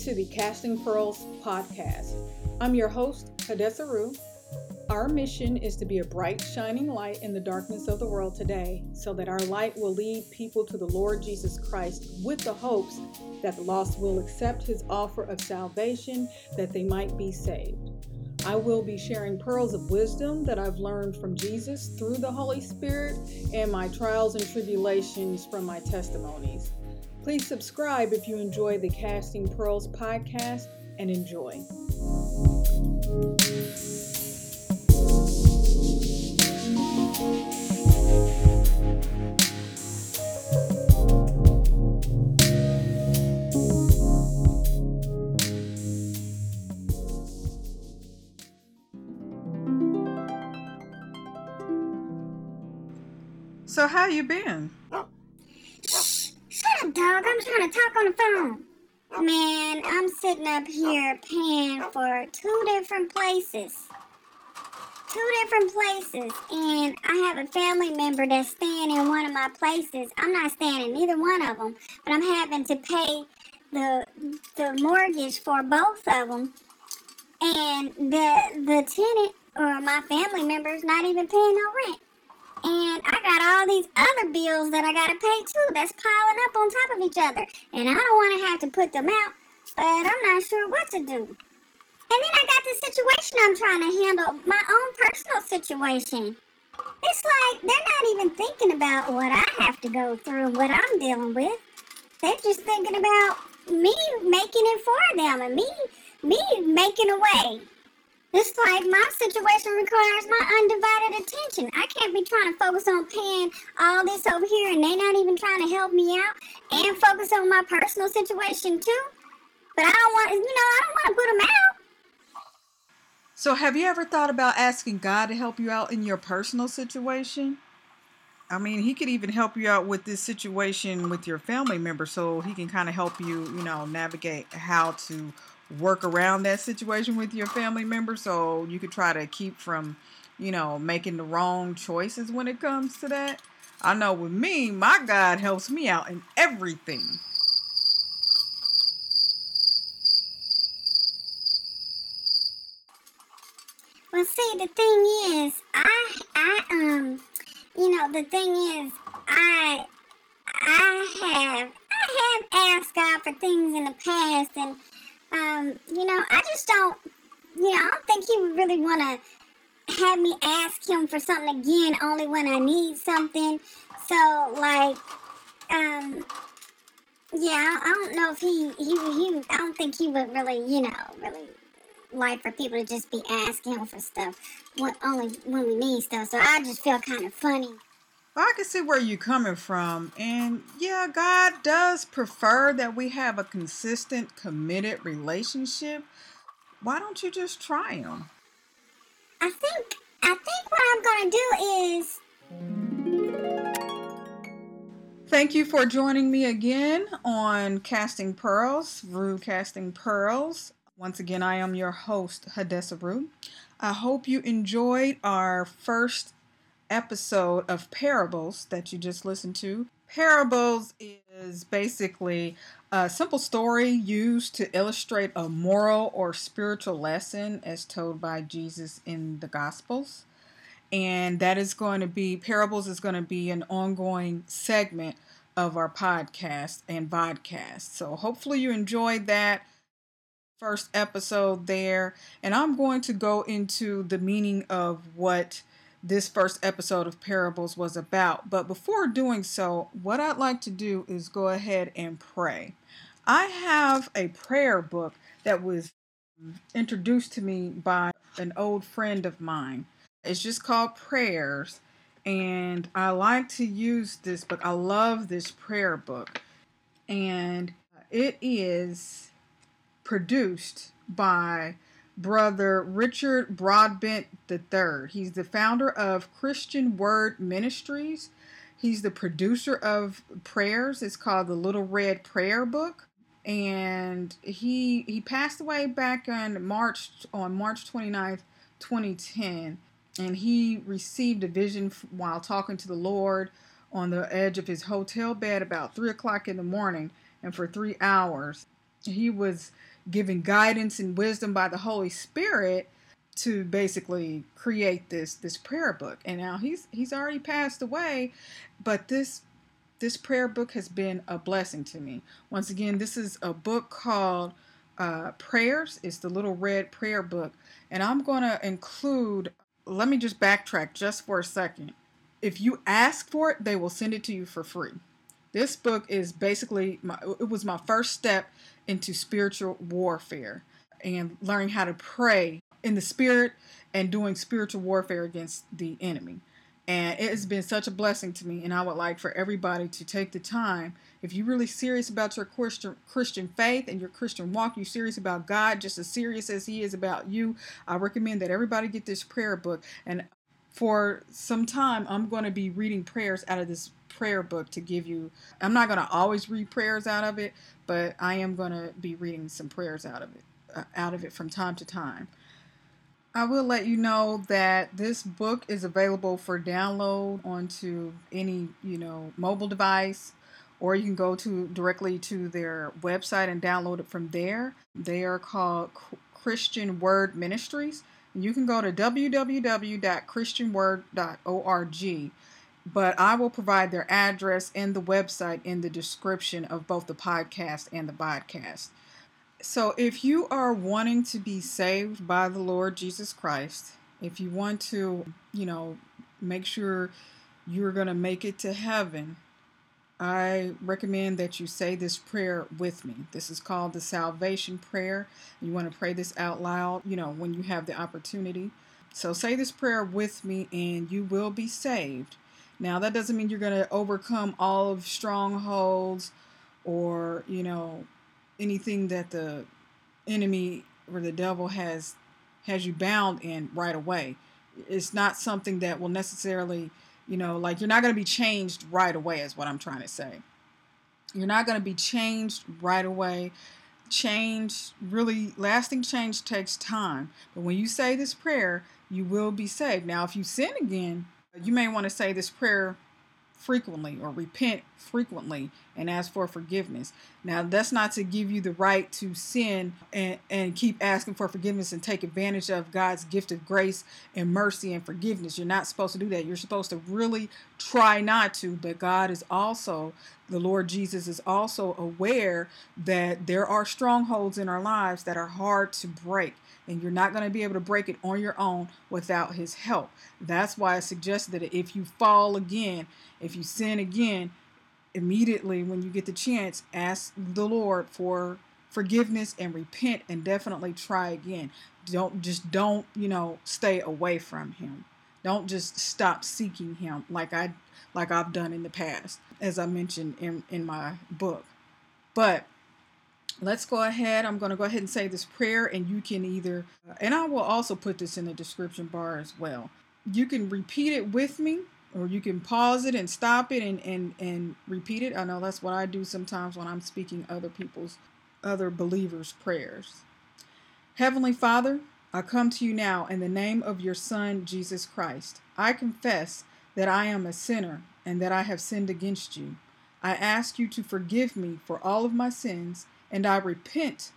to the Casting Pearls podcast. I'm your host, Hadassah Ru. Our mission is to be a bright, shining light in the darkness of the world today so that our light will lead people to the Lord Jesus Christ with the hopes that the lost will accept his offer of salvation that they might be saved. I will be sharing pearls of wisdom that I've learned from Jesus through the Holy Spirit and my trials and tribulations from my testimonies. Please subscribe if you enjoy the Casting Pearls podcast and enjoy. So how you been? Oh, Dog. I'm trying to talk on the phone. Man, I'm sitting up here paying for two different places. Two different places. And I have a family member that's staying in one of my places. I'm not staying in either one of them, but I'm having to pay the the mortgage for both of them. And the the tenant or my family member is not even paying no rent. And I got all these other bills that I gotta pay too that's piling up on top of each other. And I don't wanna have to put them out, but I'm not sure what to do. And then I got this situation I'm trying to handle, my own personal situation. It's like they're not even thinking about what I have to go through what I'm dealing with. They're just thinking about me making it for them and me me making a way. It's like my situation requires my undivided attention. I can't be trying to focus on paying all this over here and they not even trying to help me out and focus on my personal situation too. But I don't want, you know, I don't want to put them out. So have you ever thought about asking God to help you out in your personal situation? I mean, he could even help you out with this situation with your family member so he can kind of help you, you know, navigate how to work around that situation with your family member so you could try to keep from, you know, making the wrong choices when it comes to that. I know with me, my God helps me out in everything. Well, see, the thing is, I, I, um, you know, the thing is, I, I have, I have asked God for things in the past, and, um, you know, I just don't, you know, I don't think He would really want to have me ask Him for something again, only when I need something. So, like, um, yeah, I don't know if he, he, he, I don't think he would really, you know, really like for people to just be asking him for stuff when, only when we need stuff. So I just feel kind of funny. Well, I can see where you're coming from. And yeah, God does prefer that we have a consistent, committed relationship. Why don't you just try Him? I think, I think what I'm gonna do is. Thank you for joining me again on Casting Pearls, RU Casting Pearls. Once again, I am your host, Hadassah Ru. I hope you enjoyed our first episode of Parables that you just listened to. Parables is basically a simple story used to illustrate a moral or spiritual lesson as told by Jesus in the Gospels. And that is going to be, Parables is going to be an ongoing segment of our podcast and vodcast. So hopefully you enjoyed that first episode there. And I'm going to go into the meaning of what this first episode of Parables was about. But before doing so, what I'd like to do is go ahead and pray. I have a prayer book that was introduced to me by an old friend of mine. It's just called Prayers, and I like to use this book. I love this prayer book, and it is produced by brother Richard Broadbent III. He's the founder of Christian Word Ministries. He's the producer of prayers. It's called the Little Red Prayer Book. And he he passed away back on March on March 29th, 2010. And he received a vision while talking to the Lord on the edge of his hotel bed about three o'clock in the morning. And for three hours, he was given guidance and wisdom by the Holy Spirit to basically create this this prayer book. And now he's he's already passed away, but this this prayer book has been a blessing to me. Once again, this is a book called uh, Prayers. It's the little red prayer book, and I'm going to include. Let me just backtrack just for a second. If you ask for it, they will send it to you for free. This book is basically my, it was my first step into spiritual warfare and learning how to pray in the spirit and doing spiritual warfare against the enemy. And it has been such a blessing to me. And I would like for everybody to take the time, if you're really serious about your Christian, faith and your Christian walk, you're serious about God just as serious as He is about you, I recommend that everybody get this prayer book. And for some time, I'm going to be reading prayers out of this prayer book to give you. I'm not going to always read prayers out of it, but I am going to be reading some prayers out of it, uh, out of it from time to time. I will let you know that this book is available for download onto any, you know, mobile device or you can go to directly to their website and download it from there. They are called Christian Word Ministries. You can go to www.christianword.org, but I will provide their address and the website in the description of both the podcast and the podcast. So, if you are wanting to be saved by the Lord Jesus Christ, if you want to, you know, make sure you're going to make it to heaven, I recommend that you say this prayer with me. This is called the salvation prayer. You want to pray this out loud, you know, when you have the opportunity. So, say this prayer with me and you will be saved. Now, that doesn't mean you're going to overcome all of strongholds or, you know, anything that the enemy or the devil has has you bound in right away. It's not something that will necessarily, you know, like you're not going to be changed right away is what I'm trying to say. You're not going to be changed right away. Change, really lasting change takes time. But when you say this prayer, you will be saved. Now, if you sin again, you may want to say this prayer frequently or repent frequently and ask for forgiveness. Now, that's not to give you the right to sin and, and keep asking for forgiveness and take advantage of God's gift of grace and mercy and forgiveness. You're not supposed to do that. You're supposed to really try not to, but God is also, the Lord Jesus is also aware that there are strongholds in our lives that are hard to break and you're not going to be able to break it on your own without his help. That's why I suggest that if you fall again, if you sin again, immediately when you get the chance, ask the Lord for forgiveness and repent and definitely try again. Don't just don't, you know, stay away from him. Don't just stop seeking him like I like I've done in the past, as I mentioned in, in my book. But let's go ahead. I'm going to go ahead and say this prayer, and you can either, uh, and I will also put this in the description bar as well. You can repeat it with me, or you can pause it and stop it and, and, and repeat it. I know that's what I do sometimes when I'm speaking other people's, other believers' prayers. Heavenly Father, I come to you now in the name of your Son, Jesus Christ. I confess that I am a sinner and that I have sinned against you. I ask you to forgive me for all of my sins and I repent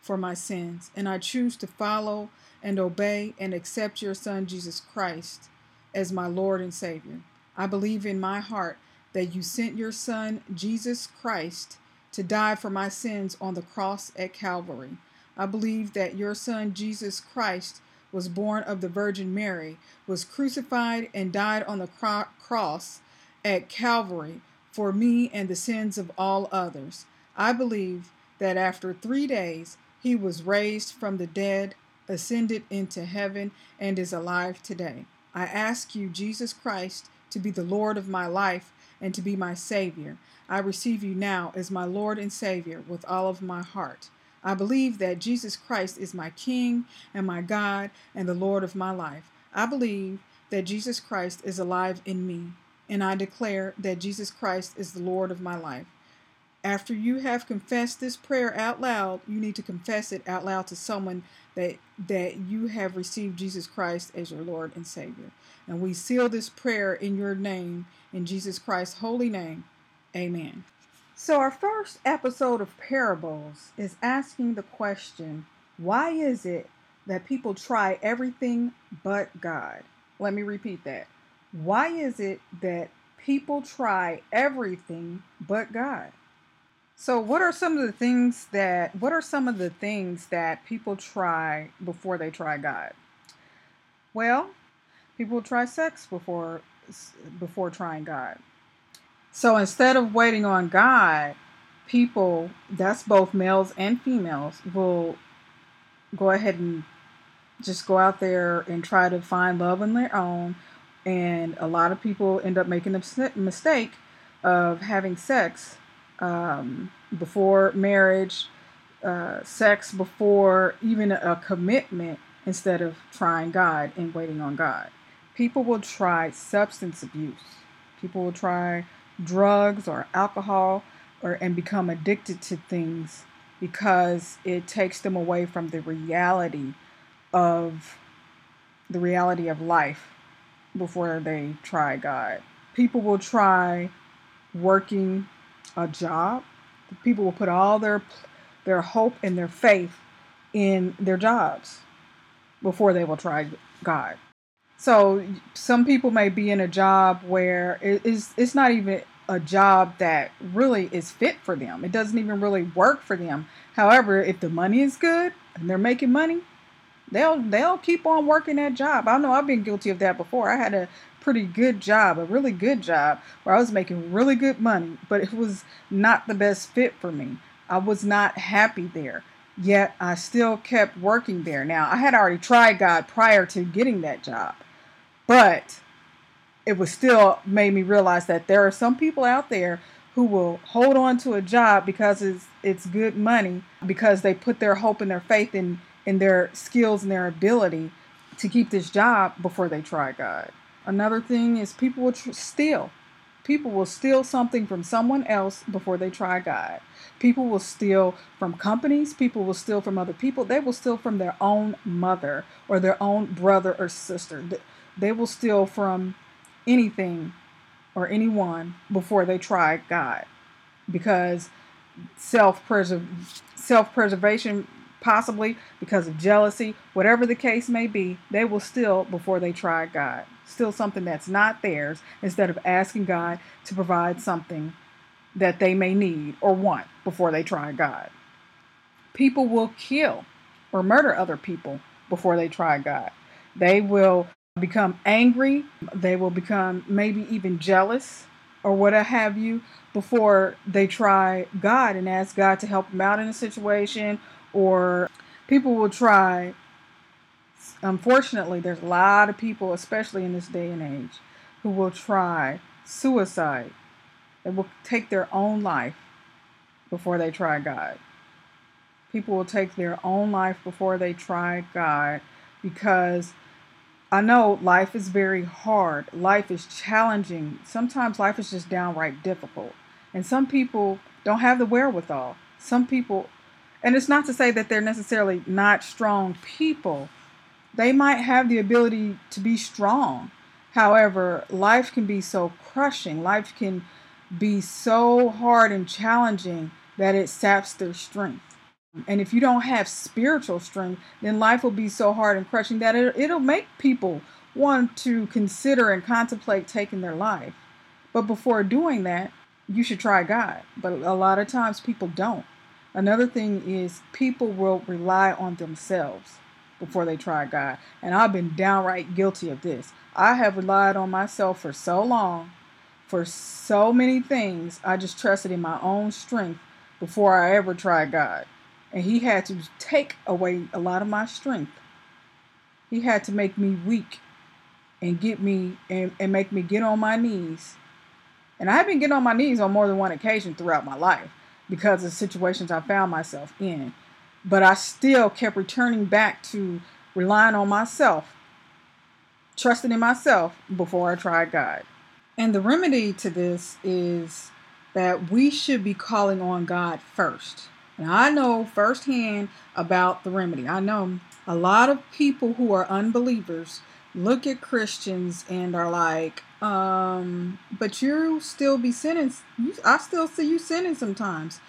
for my sins, and I choose to follow and obey and accept your Son, Jesus Christ, as my Lord and Savior. I believe in my heart that you sent your Son, Jesus Christ, to die for my sins on the cross at Calvary. I believe that your Son, Jesus Christ, was born of the Virgin Mary, was crucified, and died on the cro- cross at Calvary for me and the sins of all others. I believe that after three days he was raised from the dead, ascended into heaven, and is alive today. I ask you, Jesus Christ, to be the Lord of my life and to be my Savior. I receive you now as my Lord and Savior with all of my heart. I believe that Jesus Christ is my King and my God and the Lord of my life. I believe that Jesus Christ is alive in me, and I declare that Jesus Christ is the Lord of my life. After you have confessed this prayer out loud, you need to confess it out loud to someone that that you have received Jesus Christ as your Lord and Savior. And we seal this prayer in your name, in Jesus Christ's holy name. Amen. So, our first episode of Parables is asking the question why is it that people try everything but God? Let me repeat that. Why is it that people try everything but God? So, what are some of the things that what are some of the things that people try before they try God? Well, people try sex before before trying God. So instead of waiting on God, people that's both males and females will go ahead and just go out there and try to find love on their own and a lot of people end up making the mistake of having sex um, before marriage, uh, sex before even a commitment instead of trying God and waiting on God. People will try substance abuse. People will try drugs or alcohol or and become addicted to things because it takes them away from the reality of the reality of life before they try God. People will try working a job. People will put all their their hope and their faith in their jobs before they will try God. So some people may be in a job where it is it's not even a job that really is fit for them. It doesn't even really work for them. However, if the money is good and they're making money, they'll they'll keep on working that job. I know I've been guilty of that before. I had a pretty good job, a really good job where I was making really good money, but it was not the best fit for me. I was not happy there. Yet I still kept working there. Now, I had already tried God prior to getting that job. But it was still made me realize that there are some people out there who will hold on to a job because it's it's good money because they put their hope and their faith in in their skills and their ability to keep this job before they try God. Another thing is people will tr- steal. People will steal something from someone else before they try God. People will steal from companies. People will steal from other people. They will steal from their own mother or their own brother or sister. They will steal from anything or anyone before they try God because self self preservation possibly because of jealousy whatever the case may be they will steal before they try God steal something that's not theirs instead of asking God to provide something that they may need or want before they try God. People will kill or murder other people before they try God. They will become angry, they will become maybe even jealous or what have you before they try God and ask God to help them out in a situation or people will try unfortunately there's a lot of people especially in this day and age who will try suicide they will take their own life before they try God people will take their own life before they try God because I know life is very hard. Life is challenging. Sometimes life is just downright difficult. And some people don't have the wherewithal. Some people, and it's not to say that they're necessarily not strong people, they might have the ability to be strong. However, life can be so crushing, life can be so hard and challenging that it saps their strength. And if you don't have spiritual strength, then life will be so hard and crushing that it, it'll make people want to consider and contemplate taking their life. But before doing that, you should try God. But a lot of times people don't. Another thing is people will rely on themselves before they try God. And I've been downright guilty of this. I have relied on myself for so long, for so many things. I just trusted in my own strength before I ever tried God. And he had to take away a lot of my strength. He had to make me weak and get me and, and make me get on my knees. And I've been getting on my knees on more than one occasion throughout my life because of situations I found myself in. But I still kept returning back to relying on myself, trusting in myself before I tried God. And the remedy to this is that we should be calling on God first. And I know firsthand about the remedy. I know a lot of people who are unbelievers look at Christians and are like, um, but you still be sinning. You, I still see you sinning sometimes.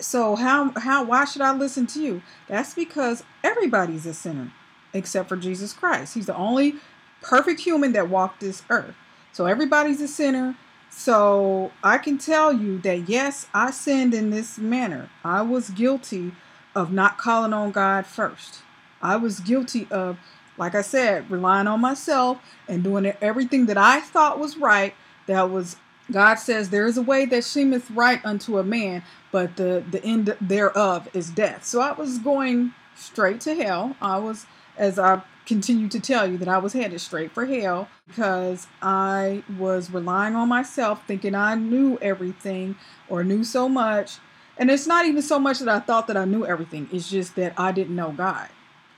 So how how why should I listen to you? That's because everybody's a sinner except for Jesus Christ. He's the only perfect human that walked this earth. So everybody's a sinner. So I can tell you that yes, I sinned in this manner. I was guilty of not calling on God first. I was guilty of, like I said, relying on myself and doing everything that I thought was right. That was God says there is a way that seemeth right unto a man, but the the end thereof is death. So I was going straight to hell. I was, as I continue to tell you, that I was headed straight for hell because I was relying on myself, thinking I knew everything or knew so much. And it's not even so much that I thought that I knew everything. It's just that I didn't know God.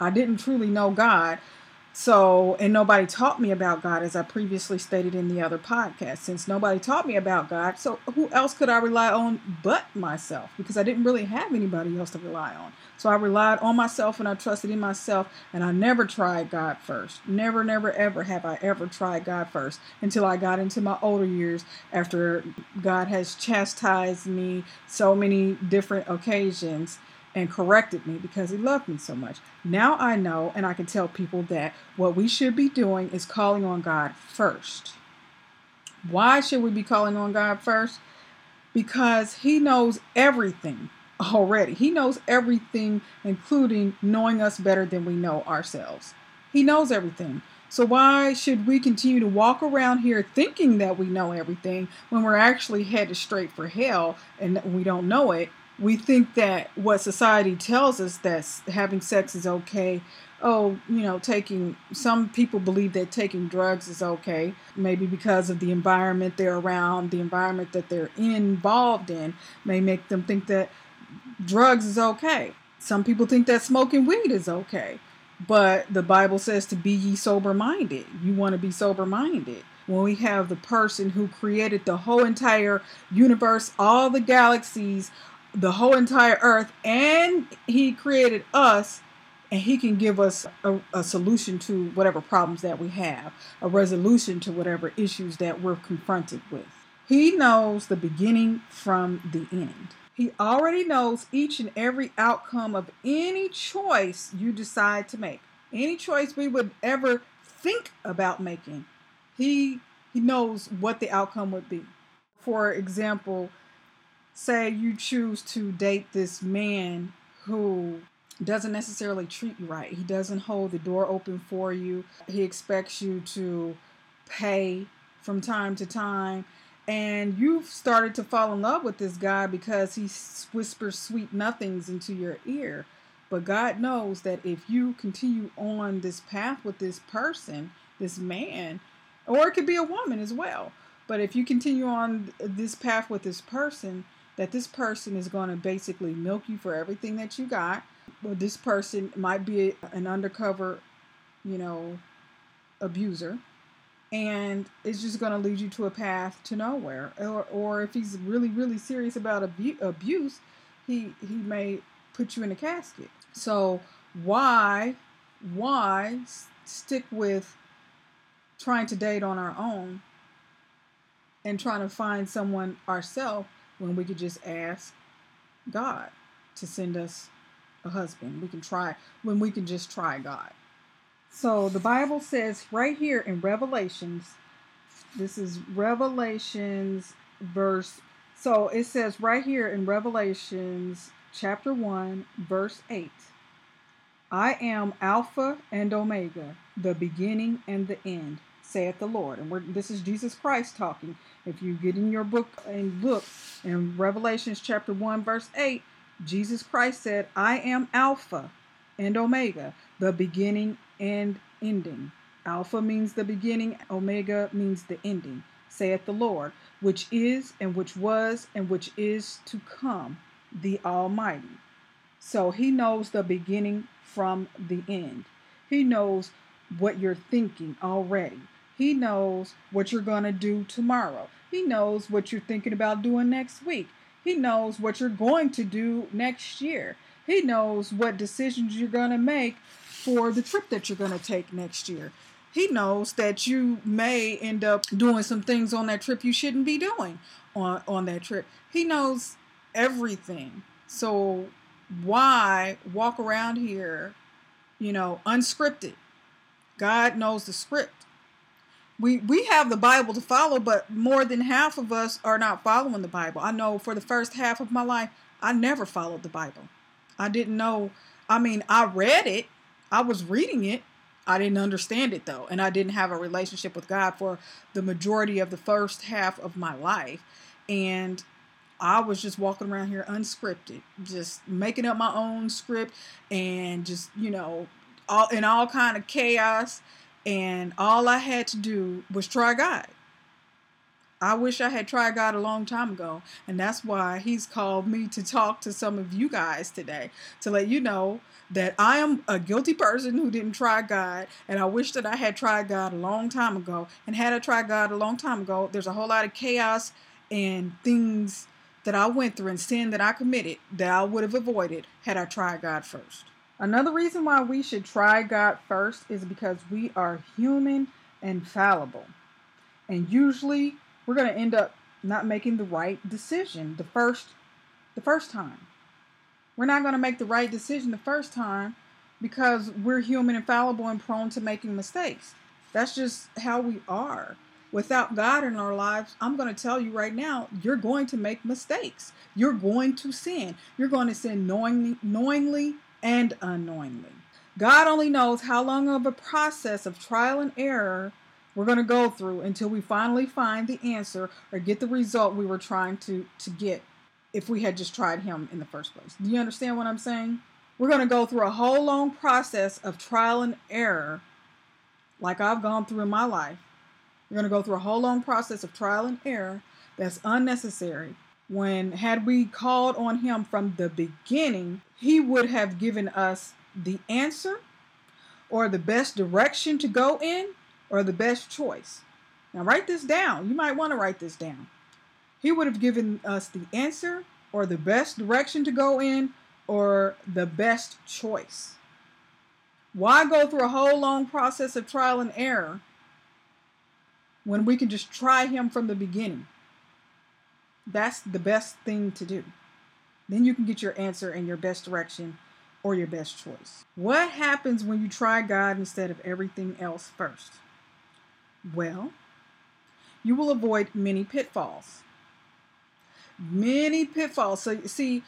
I didn't truly know God. So, and nobody taught me about God, as I previously stated in the other podcast. Since nobody taught me about God, so who else could I rely on but myself? Because I didn't really have anybody else to rely on. So I relied on myself and I trusted in myself, and I never tried God first. Never, never, ever have I ever tried God first until I got into my older years after God has chastised me so many different occasions and corrected me because he loved me so much. Now I know and I can tell people that what we should be doing is calling on God first. Why should we be calling on God first? Because he knows everything already. He knows everything, including knowing us better than we know ourselves. He knows everything. So, why should we continue to walk around here thinking that we know everything when we're actually headed straight for hell and we don't know it we think that what society tells us that having sex is okay. Oh you know taking some people believe that taking drugs is okay maybe because of the environment they're around the environment that they're involved in may make them think that drugs is okay. Some people think that smoking weed is okay but the bible says to be ye sober minded you want to be sober minded when we have the person who created the whole entire universe all the galaxies the whole entire earth and he created us and he can give us a, a, solution to whatever problems that we have a resolution to whatever issues that we're confronted with. He knows the beginning from the end. He already knows each and every outcome of any choice you decide to make any choice we would ever think about making. He he knows what the outcome would be. For example say you choose to date this man who doesn't necessarily treat you right. He doesn't hold the door open for you. He expects you to pay from time to time. And you've started to fall in love with this guy because he whispers sweet nothings into your ear. But God knows that if you continue on this path with this person, this man, or it could be a woman as well, but if you continue on this path with this person, that this person is going to basically milk you for everything that you got. But this person might be an undercover, you know, abuser, and it's just going to lead you to a path to nowhere. Or, or if he's really, really serious about abu- abuse, he he may put you in a casket. So why, why stick with trying to date on our own and trying to find someone ourselves when we could just ask God to send us a husband. We can try when we can just try God. So the Bible says right here in Revelations, this is Revelations verse. So it says right here in Revelations chapter 1, verse 8 I am Alpha and Omega, the beginning and the end, saith the Lord. And this is Jesus Christ talking. If you get in your book and look in Revelations chapter 1, verse 8, Jesus Christ said, I am Alpha and Omega, the beginning and ending. Alpha means the beginning, Omega means the ending, saith the Lord, which is and which was and which is to come, the Almighty. So he knows the beginning from the end. He knows what you're thinking already. He knows what you're going to do tomorrow. He knows what you're thinking about doing next week. He knows what you're going to do next year. He knows what decisions you're going to make for the trip that you're going to take next year. He knows that you may end up doing some things on that trip you shouldn't be doing on, on that trip. He knows everything. So why walk around here, you know, unscripted? God knows the script. We we have the Bible to follow, but more than half of us are not following the Bible. I know for the first half of my life, I never followed the Bible. I didn't know. I mean, I read it. I was reading it. I didn't understand it though, and I didn't have a relationship with God for the majority of the first half of my life. And I was just walking around here unscripted, just making up my own script and just, you know, all in all kind of chaos. And all I had to do was try God. I wish I had tried God a long time ago. And that's why he's called me to talk to some of you guys today to let you know that I am a guilty person who didn't try God. And I wish that I had tried God a long time ago. And had I tried God a long time ago, there's a whole lot of chaos and things that I went through and sin that I committed that I would have avoided had I tried God first. Another reason why we should try God first is because we are human and fallible. And usually we're going to end up not making the right decision the first the first time. We're not going to make the right decision the first time because we're human and fallible and prone to making mistakes. That's just how we are without God in our lives, I'm going to tell you right now, you're going to make mistakes. You're going to sin. You're going to sin knowingly, knowingly and unknowingly. God only knows how long of a process of trial and error we're going to go through until we finally find the answer or get the result we were trying to, to get if we had just tried Him in the first place. Do you understand what I'm saying? We're going to go through a whole long process of trial and error, like I've gone through in my life, we're going to go through a whole long process of trial and error that's unnecessary. When, had we called on Him from the beginning, He would have given us the answer or the best direction to go in or the best choice. Now, write this down. You might want to write this down. He would have given us the answer or the best direction to go in or the best choice. Why go through a whole long process of trial and error when we can just try him from the beginning. That's the best thing to do. Then you can get your answer and your best direction or your best choice. What happens when you try God instead of everything else first? Well, you will avoid many pitfalls. Many pitfalls. So you see,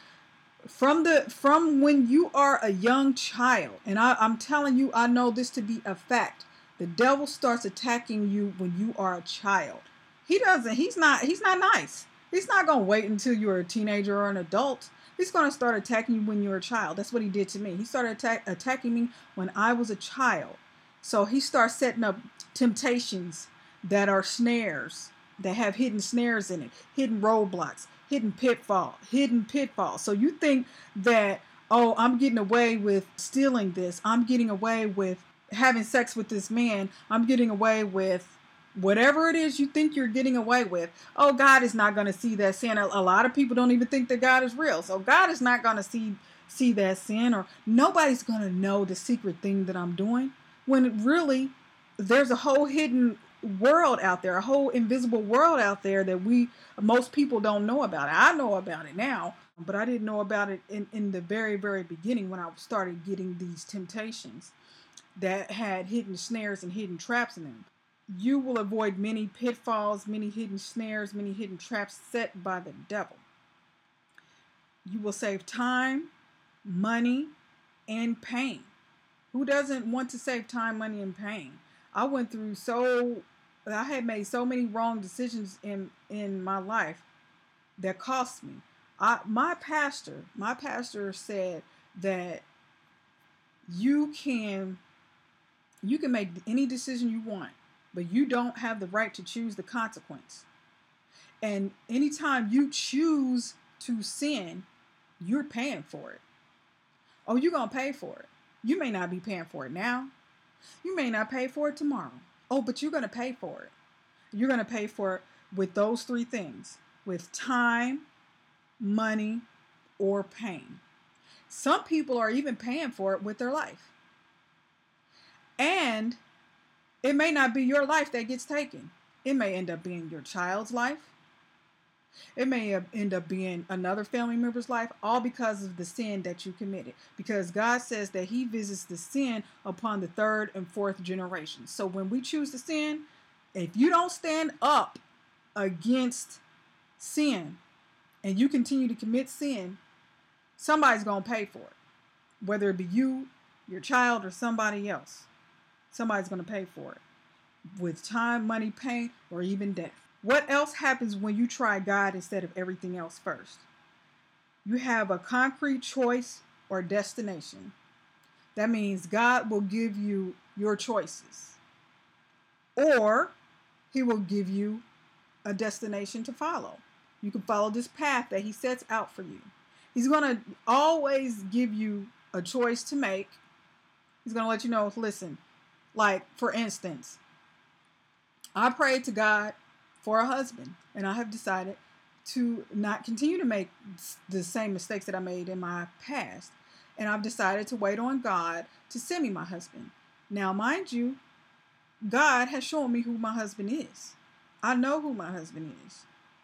from the from when you are a young child, and I, I'm telling you, I know this to be a fact. The devil starts attacking you when you are a child. He doesn't, he's not, he's not nice. He's not going to wait until you're a teenager or an adult. He's going to start attacking you when you're a child. That's what he did to me. He started attack, attacking me when I was a child. So he starts setting up temptations that are snares, that have hidden snares in it, hidden roadblocks, hidden pitfall, hidden pitfalls. So you think that, oh, I'm getting away with stealing this. I'm getting away with having sex with this man, I'm getting away with whatever it is you think you're getting away with. Oh, God is not going to see that sin. A, a lot of people don't even think that God is real. So God is not going to see see that sin or nobody's going to know the secret thing that I'm doing when really there's a whole hidden world out there, a whole invisible world out there that we most people don't know about. I know about it now, but I didn't know about it in, in the very, very beginning when I started getting these temptations that had hidden snares and hidden traps in them. You will avoid many pitfalls, many hidden snares, many hidden traps set by the devil. You will save time, money, and pain. Who doesn't want to save time, money, and pain? I went through so I had made so many wrong decisions in in my life that cost me. I my pastor, my pastor said that you can you can make any decision you want, but you don't have the right to choose the consequence. And anytime you choose to sin, you're paying for it. Oh, you're going to pay for it. You may not be paying for it now. You may not pay for it tomorrow. Oh, but you're going to pay for it. You're going to pay for it with those three things with time, money, or pain. Some people are even paying for it with their life. And It may not be your life that gets taken. It may end up being your child's life. It may end up being another family member's life, all because of the sin that you committed. Because God says that He visits the sin upon the third and fourth generation. So when we choose to sin, if you don't stand up against sin and you continue to commit sin, somebody's going to pay for it. Whether it be you, your child, or somebody else, somebody's going to pay for it with time, money, pain, or even death. What else happens when you try God instead of everything else first? You have a concrete choice or destination. That means God will give you your choices, or He will give you a destination to follow. You can follow this path that He sets out for you. He's going to always give you a choice to make. He's going to let you know listen, like for instance, I prayed to God for a husband, and I have decided to not continue to make the same mistakes that I made in my past. And I've decided to wait on God to send me my husband. Now, mind you, God has shown me who my husband is. I know who my husband is.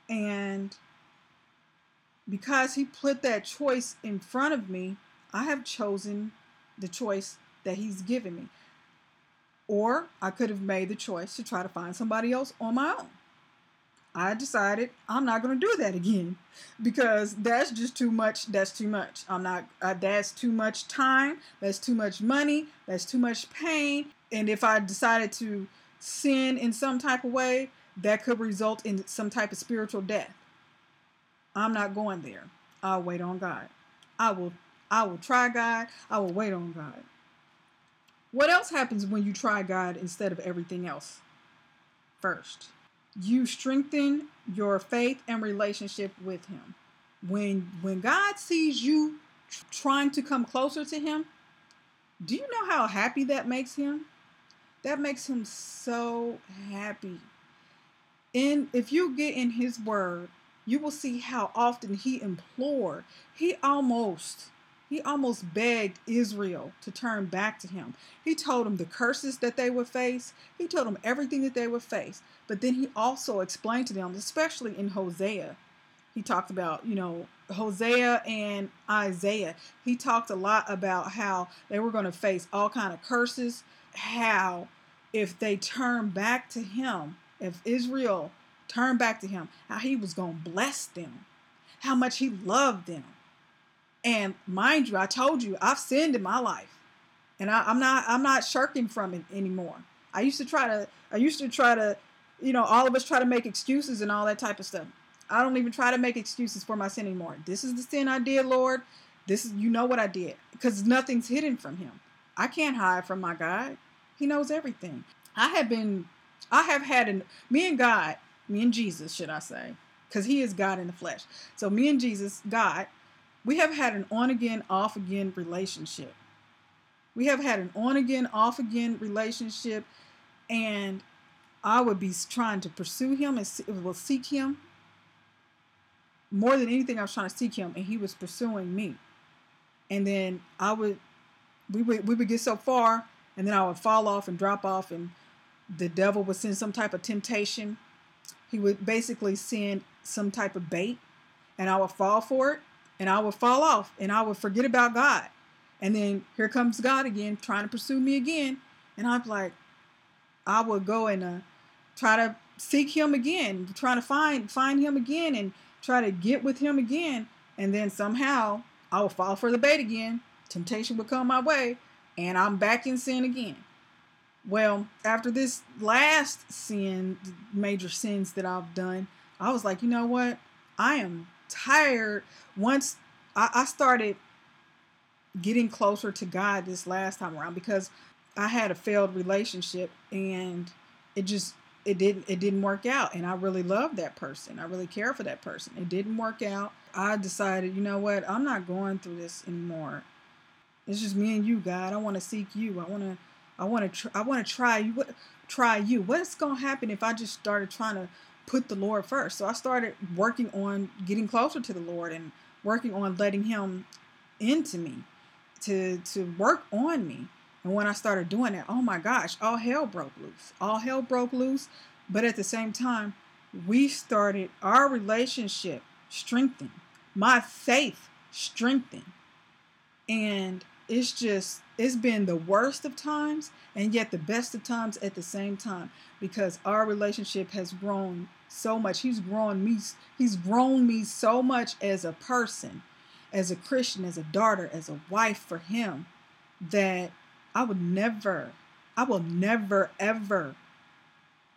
And because he put that choice in front of me, I have chosen the choice that he's given me. Or I could have made the choice to try to find somebody else on my own. I decided I'm not going to do that again because that's just too much. That's too much. I'm not, uh, that's too much time. That's too much money. That's too much pain. And if I decided to sin in some type of way, that could result in some type of spiritual death. I'm not going there. I'll wait on God. I will I will try God. I will wait on God. What else happens when you try God instead of everything else? First? you strengthen your faith and relationship with him. When when god sees you tr- trying to come closer to him do you know how happy that makes him? That makes him so happy. And if you get in his word you will see how often he implored he almost he almost begged Israel to turn back to him. He told them the curses that they would face. He told them everything that they would face. But then he also explained to them, especially in Hosea, he talked about, you know, Hosea and Isaiah. He talked a lot about how they were going to face all kind of curses, how if they turn back to him, if Israel turned back to him, how he was going to bless them, how much he loved them. And mind you, I told you I've sinned in my life, and I, am not I'm not shirking from it anymore. I used to try to I used to try to, you know, all of us try to make excuses and all that type of stuff. I don't even try to make excuses for my sin anymore. This is the sin I did, Lord. This is you know what I did because nothing's hidden from Him. I can't hide from my God. He knows everything. I have been, I have had an me and God, me and Jesus, should I say, because He is God in the flesh. So me and Jesus, God we have had an on again, off again relationship. We have had an on again, off again relationship, and I would be trying to pursue him and will seek him more than anything. I was trying to seek him, and he was pursuing me. And then I would, we would, we would get so far, and then I would fall off and drop off, and the devil would send some type of temptation. He would basically send some type of bait, and I would fall for it, and I would fall off and I would forget about God. And then here comes God again, trying to pursue me again. And I'm like, I would go and uh, try to seek Him again, trying to find find Him again, and try to get with Him again. And then somehow I would fall for the bait again. Temptation would come my way, and I'm back in sin again. Well, after this last sin, major sins that I've done, I was like, you know what? I am tired once I, I started getting closer to God this last time around because I had a failed relationship and it just it didn't it didn't work out and I really loved that person. I really care for that person. It didn't work out. I decided, you know what? I'm not going through this anymore. It's just me and you, God. I want to seek you. I want to I want to tr- I want to try you. What try you? What's going to happen if I just started trying to put the Lord first. So I started working on getting closer to the Lord and working on letting Him into me, to to work on me. And when I started doing that, oh my gosh, all hell broke loose. All hell broke loose. But at the same time, we started our relationship strengthened, my faith strengthened. And it's just, it's been the worst of times and yet the best of times at the same time because our relationship has grown so much. He's grown me, he's grown me so much as a person, as a Christian, as a daughter, as a wife for him that I would never, I will never, ever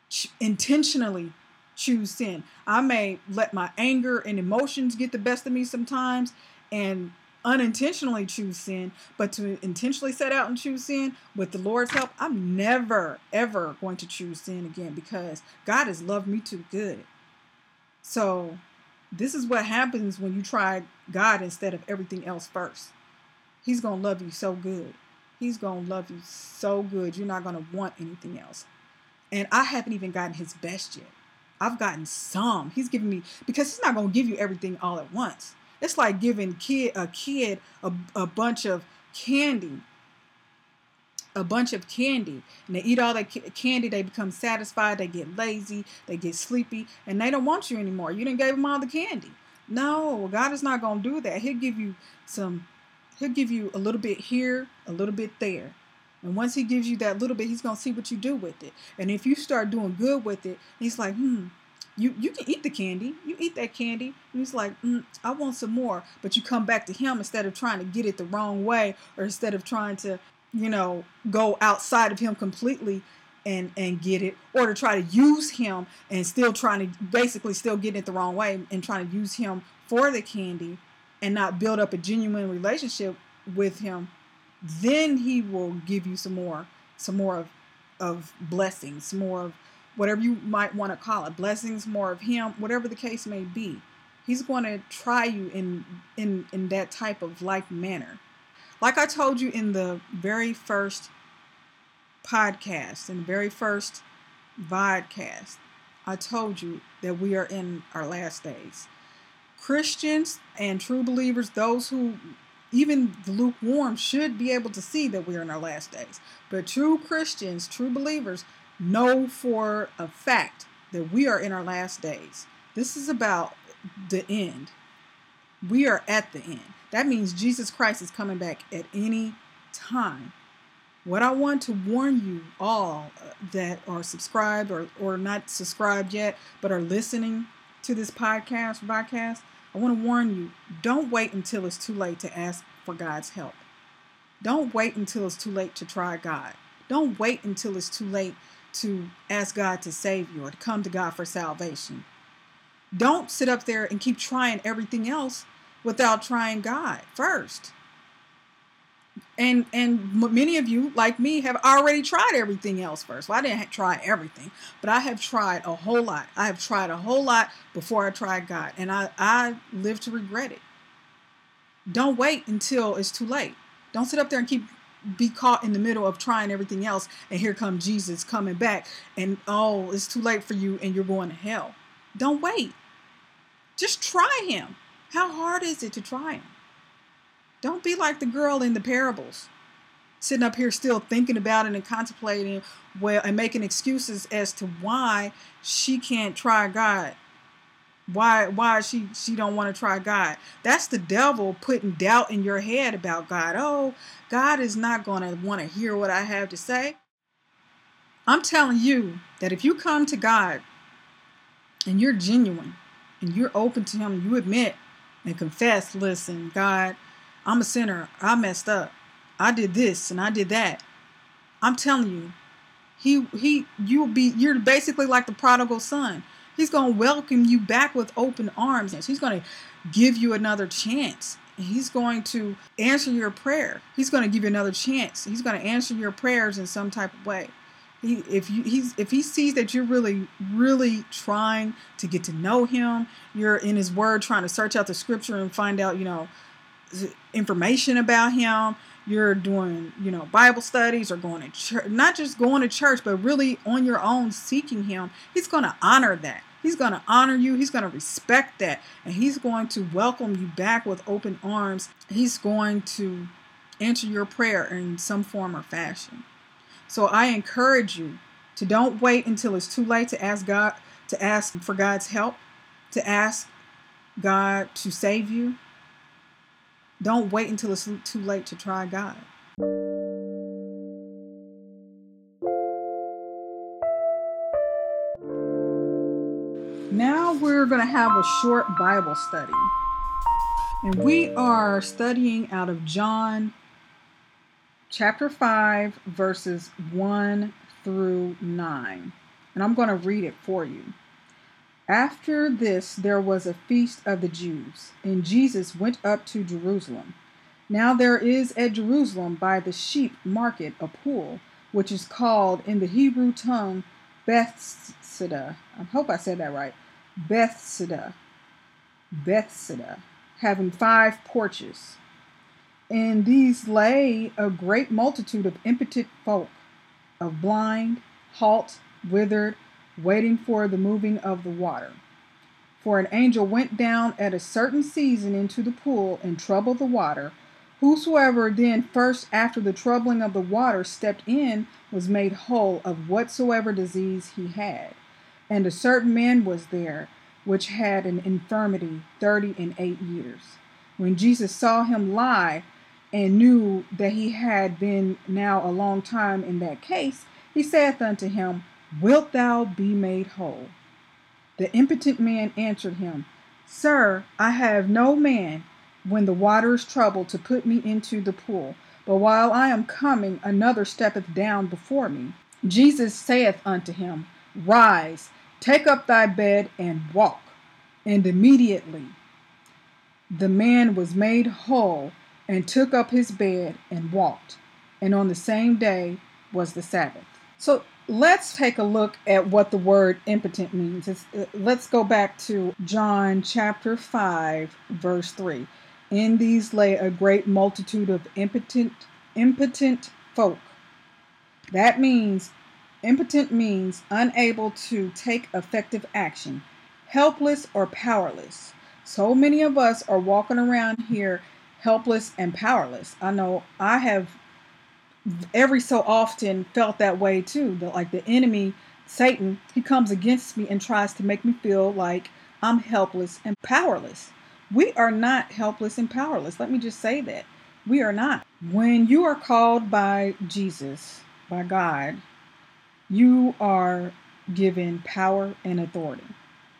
ch- intentionally choose sin. I may let my anger and emotions get the best of me sometimes and unintentionally choose sin, but to intentionally set out and choose sin with the Lord's help, I'm never, ever going to choose sin again because God has loved me too good. So, this is what happens when you try God instead of everything else first. He's going to love you so good. He's going to love you so good. You're not going to want anything else. And I haven't even gotten his best yet. I've gotten some. He's giving me, because he's not going to give you everything all at once. It's like giving kid a kid a, a bunch of candy. A bunch of candy, and they eat all that candy. They become satisfied. They get lazy. They get sleepy, and they don't want you anymore. You didn't give them all the candy. No, God is not going to do that. He'll give you some He'll give you a little bit here, a little bit there. And once he gives you that little bit, he's gonna see what you do with it. And if you start doing good with it, he's like, hmm, you you can eat the candy. You eat that candy. And he's like, mm, I want some more. But you come back to him instead of trying to get it the wrong way, or instead of trying to, you know, go outside of him completely and and get it, or to try to use him and still trying to basically still getting it the wrong way and trying to use him for the candy and not build up a genuine relationship with him, then he will give you some more, some more of, of blessings, more of whatever you might want to call it, blessings, more of him, whatever the case may be. He's going to try you in in in that type of like manner. Like I told you in the very first podcast, in the very first vodcast, I told you that we are in our last days. Christians and true believers, those who even lukewarm should be able to see that we're in our last days. But true Christians, true believers, know for a fact that we are in our last days. This is about the end. We are at the end. That means Jesus Christ is coming back at any time. What I want to warn you all uh, that are subscribed or, or not subscribed yet, but are listening to this podcast, podcast, I want to warn you don't wait until it's too late to ask for God's help. Don't wait until it's too late to try God. Don't wait until it's too late to ask God to save you or to come to God for salvation. Don't sit up there and keep trying everything else without trying God first. And and many of you like me have already tried everything else first. Well i didn't try everything but i have tried a whole lot. I have tried a whole lot before i tried god and i i live to regret it. Don't wait until it's too late. Don't sit up there and keep be caught in the middle of trying everything else and here come jesus coming back and oh it's too late for you and you're going to hell don't wait just try him how hard is it to try him don't be like the girl in the parables, sitting up here still thinking about it and contemplating well and making excuses as to why she can't try God. Why why she she don't want to try God. That's the devil putting doubt in your head about God. Oh, God is not going to want to hear what I have to say. I'm telling you that if you come to God and you're genuine and you're open to him, you admit and confess, listen, God, I'm a sinner. I messed up. I did this and I did that. I'm telling you, he he you'll be you're basically like the prodigal son. He's going to welcome you back with open arms. And he's going to give you another chance. He's going to answer your prayer. He's going to give you another chance. He's going to answer your prayers in some type of way. He, if you he's if he sees that you're really really trying to get to know him, you're in his word trying to search out the scripture and find out, you know, information about him you're doing you know bible studies or going to church not just going to church but really on your own seeking him he's going to honor that he's going to honor you he's going to respect that and he's going to welcome you back with open arms he's going to answer your prayer in some form or fashion. So I encourage you to don't wait until it's too late to ask God to ask for God's help, to ask God to save you. Don't wait until it's too late to try God. Now we're going to have a short Bible study. And we are studying out of John chapter 5, verses 1 through 9. And I'm going to read it for you. After this, there was a feast of the Jews, and Jesus went up to Jerusalem. Now there is at Jerusalem by the sheep market a pool, which is called in the Hebrew tongue Bethesda. I hope I said that right. Bethesda. Bethsaida, having five porches. In these lay a great multitude of impotent folk, of blind, halt, withered, waiting for the moving of the water. For an angel went down at a certain season into the pool and troubled the water. Whosoever then first after the troubling of the water stepped in was made whole of whatsoever disease he had. And a certain man was there which had an infirmity thirty and eight years. When Jesus saw him lie, and knew that he had been now a long time in that case, he saith unto him, Wilt thou be made whole? The impotent man answered him, Sir, I have no man when the water is troubled to put me into the pool, but while I am coming, another steppeth down before me. Jesus saith unto him, Rise, take up thy bed, and walk. And immediately the man was made whole and took up his bed and walked. And on the same day was the Sabbath. So let's take a look at what the word impotent means. It's, uh, let's go back to John chapter 5, verse 3. In these lay a great multitude of impotent, impotent folk. That means impotent means unable to take effective action, helpless or powerless. So many of us are walking around here helpless and powerless. I know I have every so often felt that way too. That like the enemy, Satan, he comes against me and tries to make me feel like I'm helpless and powerless. We are not helpless and powerless. Let me just say that. We are not. When you are called by Jesus, by God, you are given power and authority.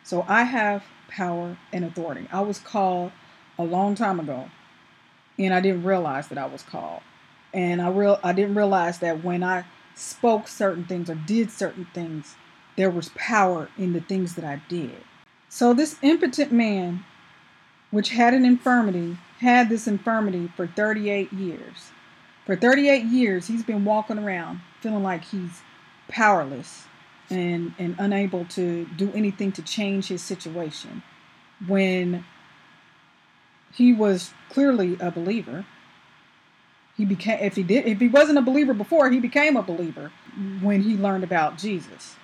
So I have power and authority. I was called a long time ago and I didn't realize that I was called. And I real I didn't realize that when I spoke certain things or did certain things, there was power in the things that I did. So this impotent man, which had an infirmity, had this infirmity for 38 years. For 38 years, he's been walking around feeling like he's powerless and, and unable to do anything to change his situation. When he was clearly a believer. He became if he did if he wasn't a believer before, he became a believer when he learned about Jesus.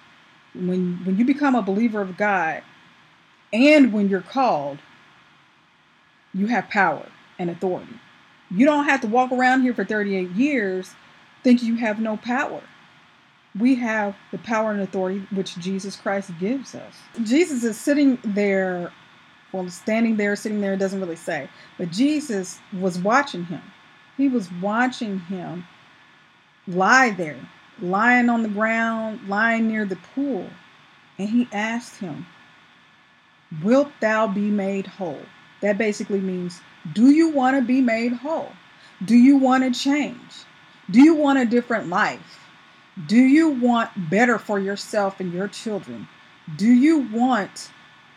When when you become a believer of God and when you're called, you have power and authority. You don't have to walk around here for 38 years thinking you have no power. We have the power and authority which Jesus Christ gives us. Jesus is sitting there well, standing there, sitting there, it doesn't really say. But Jesus was watching him. He was watching him lie there, lying on the ground, lying near the pool. And he asked him, Wilt thou be made whole? That basically means, Do you want to be made whole? Do you want to change? Do you want a different life? Do you want better for yourself and your children? Do you want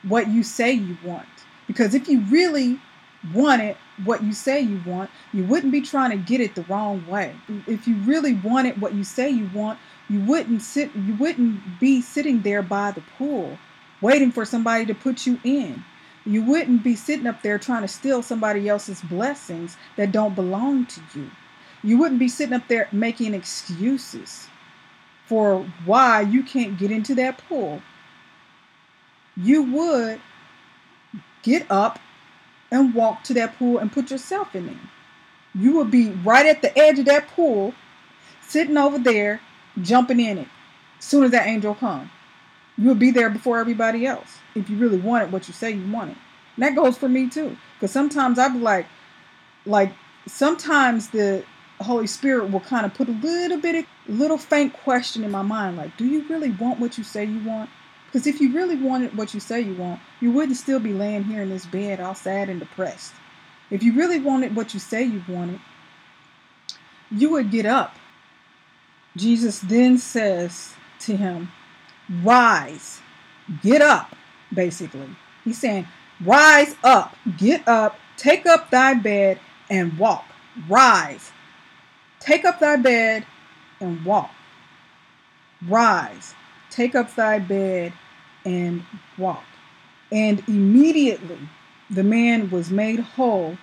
what you say you want. Because if you really wanted what you say you want, you wouldn't be trying to get it the wrong way. If you really wanted what you say you want, you wouldn't sit you wouldn't be sitting there by the pool waiting for somebody to put you in. You wouldn't be sitting up there trying to steal somebody else's blessings that don't belong to you. You wouldn't be sitting up there making excuses for why you can't get into that pool you would get up and walk to that pool and put yourself in there. you would be right at the edge of that pool, sitting over there, jumping in it. As soon as that angel come, you would be there before everybody else if you really wanted what you say you wanted. And that goes for me too, because sometimes I'd be like, like sometimes the Holy Spirit will kind of put a little bit of little faint question in my mind, like, do you really want what you say you want? Because if you really wanted what you say you want, you wouldn't still be laying here in this bed all sad and depressed. If you really wanted what you say you wanted, you would get up. Jesus then says to him, Rise, get up, basically. He's saying, Rise up, get up, take up thy bed and walk. Rise, take up thy bed and walk. Rise, take up thy bed and walk. And immediately the man was made whole.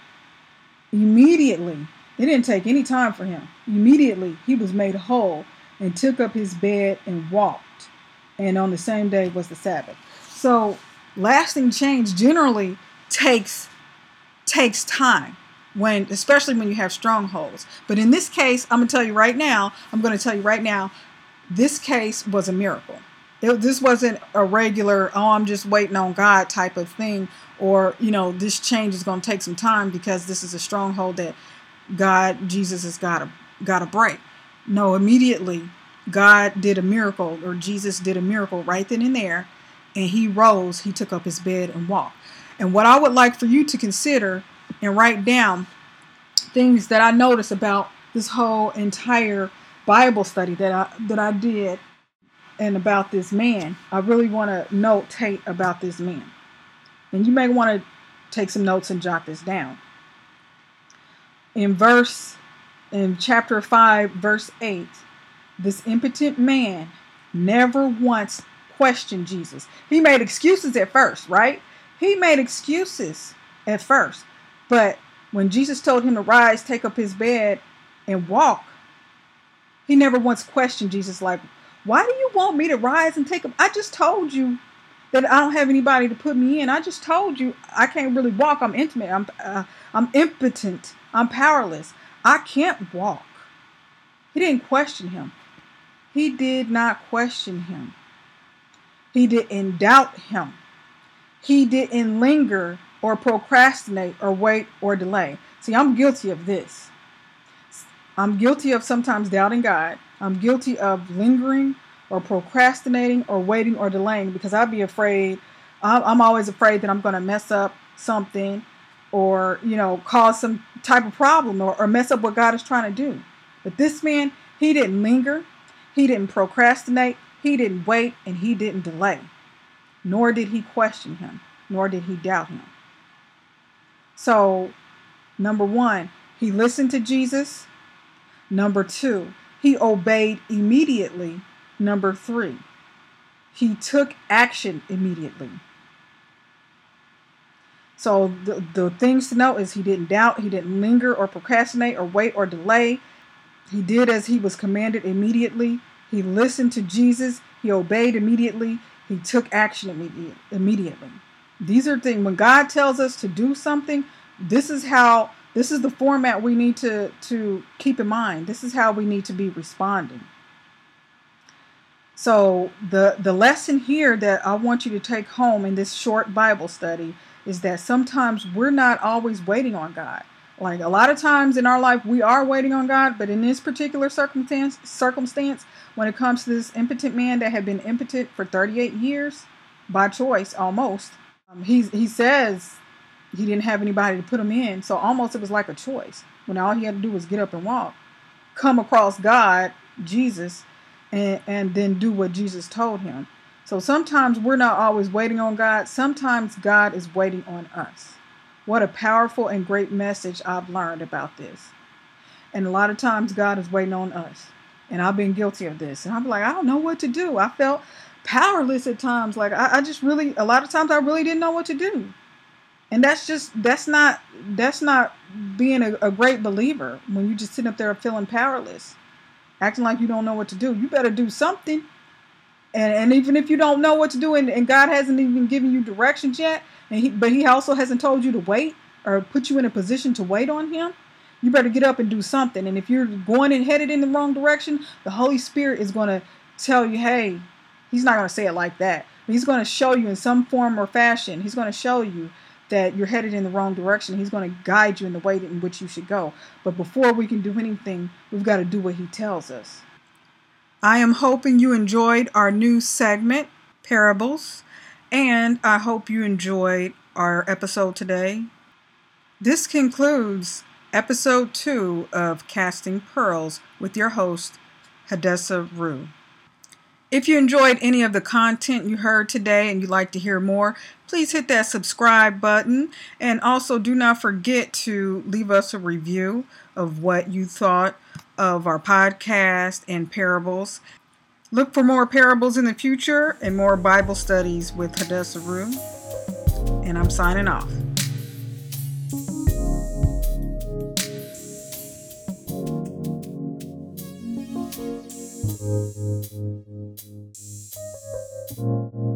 Immediately, it didn't take any time for him. Immediately, he was made whole and took up his bed and walked. And on the same day was the Sabbath. So, lasting change generally takes takes time when especially when you have strongholds. But in this case, I'm going to tell you right now, I'm going to tell you right now, this case was a miracle. It, this wasn't a regular, oh, I'm just waiting on God type of thing, or, you know, this change is going to take some time because this is a stronghold that God, Jesus has got to, got to break. No, immediately God did a miracle, or Jesus did a miracle right then and there, and he rose, he took up his bed and walked. And what I would like for you to consider and write down things that I noticed about this whole entire Bible study that I that I did and about this man. I really want to notate about this man. And you may want to take some notes and jot this down. In verse in chapter 5 verse 8, this impotent man never once questioned Jesus. He made excuses at first, right? He made excuses at first. But when Jesus told him to rise, take up his bed, and walk, he never once questioned Jesus, like, why do you want me to rise and take up? I just told you that I don't have anybody to put me in. I just told you I can't really walk. I'm intimate. I'm uh, I'm impotent. I'm powerless. I can't walk. He didn't question him. He did not question him. He didn't doubt him. He didn't linger or procrastinate or wait or delay. See, I'm guilty of this. I'm guilty of sometimes doubting God. I'm guilty of lingering or procrastinating or waiting or delaying because I'd be afraid. I'm always afraid that I'm going to mess up something or, you know, cause some type of problem or, or mess up what God is trying to do. But this man, he didn't linger, he didn't procrastinate, he didn't wait, and he didn't delay. Nor did he question him, nor did he doubt him. So, number one, he listened to Jesus. Number two, he obeyed immediately. Number three, he took action immediately. So the, the things to know is he didn't doubt, he didn't linger or procrastinate or wait or delay. He did as he was commanded immediately. He listened to Jesus. He obeyed immediately. He took action immediate, immediately. These are things when God tells us to do something, this is how this is the format we need to to keep in mind. This is how we need to be responding. So the the lesson here that I want you to take home in this short Bible study is that sometimes we're not always waiting on God. Like a lot of times in our life we are waiting on God, but in this particular circumstance circumstance when it comes to this impotent man that had been impotent for 38 years by choice almost, Um, he he says he didn't have anybody to put him in. So almost it was like a choice when all he had to do was get up and walk, come across God, Jesus, and, and then do what Jesus told him. So sometimes we're not always waiting on God. Sometimes God is waiting on us. What a powerful and great message I've learned about this. And a lot of times God is waiting on us. And I've been guilty of this. And I'm like, I don't know what to do. I felt powerless at times. Like I, I just really, a lot of times I really didn't know what to do and that's just that's not that's not being a, a, great believer when you're just sitting up there feeling powerless acting like you don't know what to do you better do something and, and even if you don't know what to do and, and god hasn't even given you directions yet and he, but he also hasn't told you to wait or put you in a position to wait on him you better get up and do something. And if you're going and headed in the wrong direction, the Holy Spirit is going to tell you, hey, he's not going to say it like that. He's going to show you in some form or fashion. He's going to show you that you're headed in the wrong direction. He's going to guide you in the way in which you should go. But before we can do anything, we've got to do what he tells us. I am hoping you enjoyed our new segment, Parables, and I hope you enjoyed our episode today. This concludes episode two of Casting Pearls with your host, Hadassah Ru. If you enjoyed any of the content you heard today and you'd like to hear more, please hit that subscribe button. And also, do not forget to leave us a review of what you thought of our podcast and parables. Look for more parables in the future and more Bible studies with Hadassah Ru. And I'm signing off. Thank you.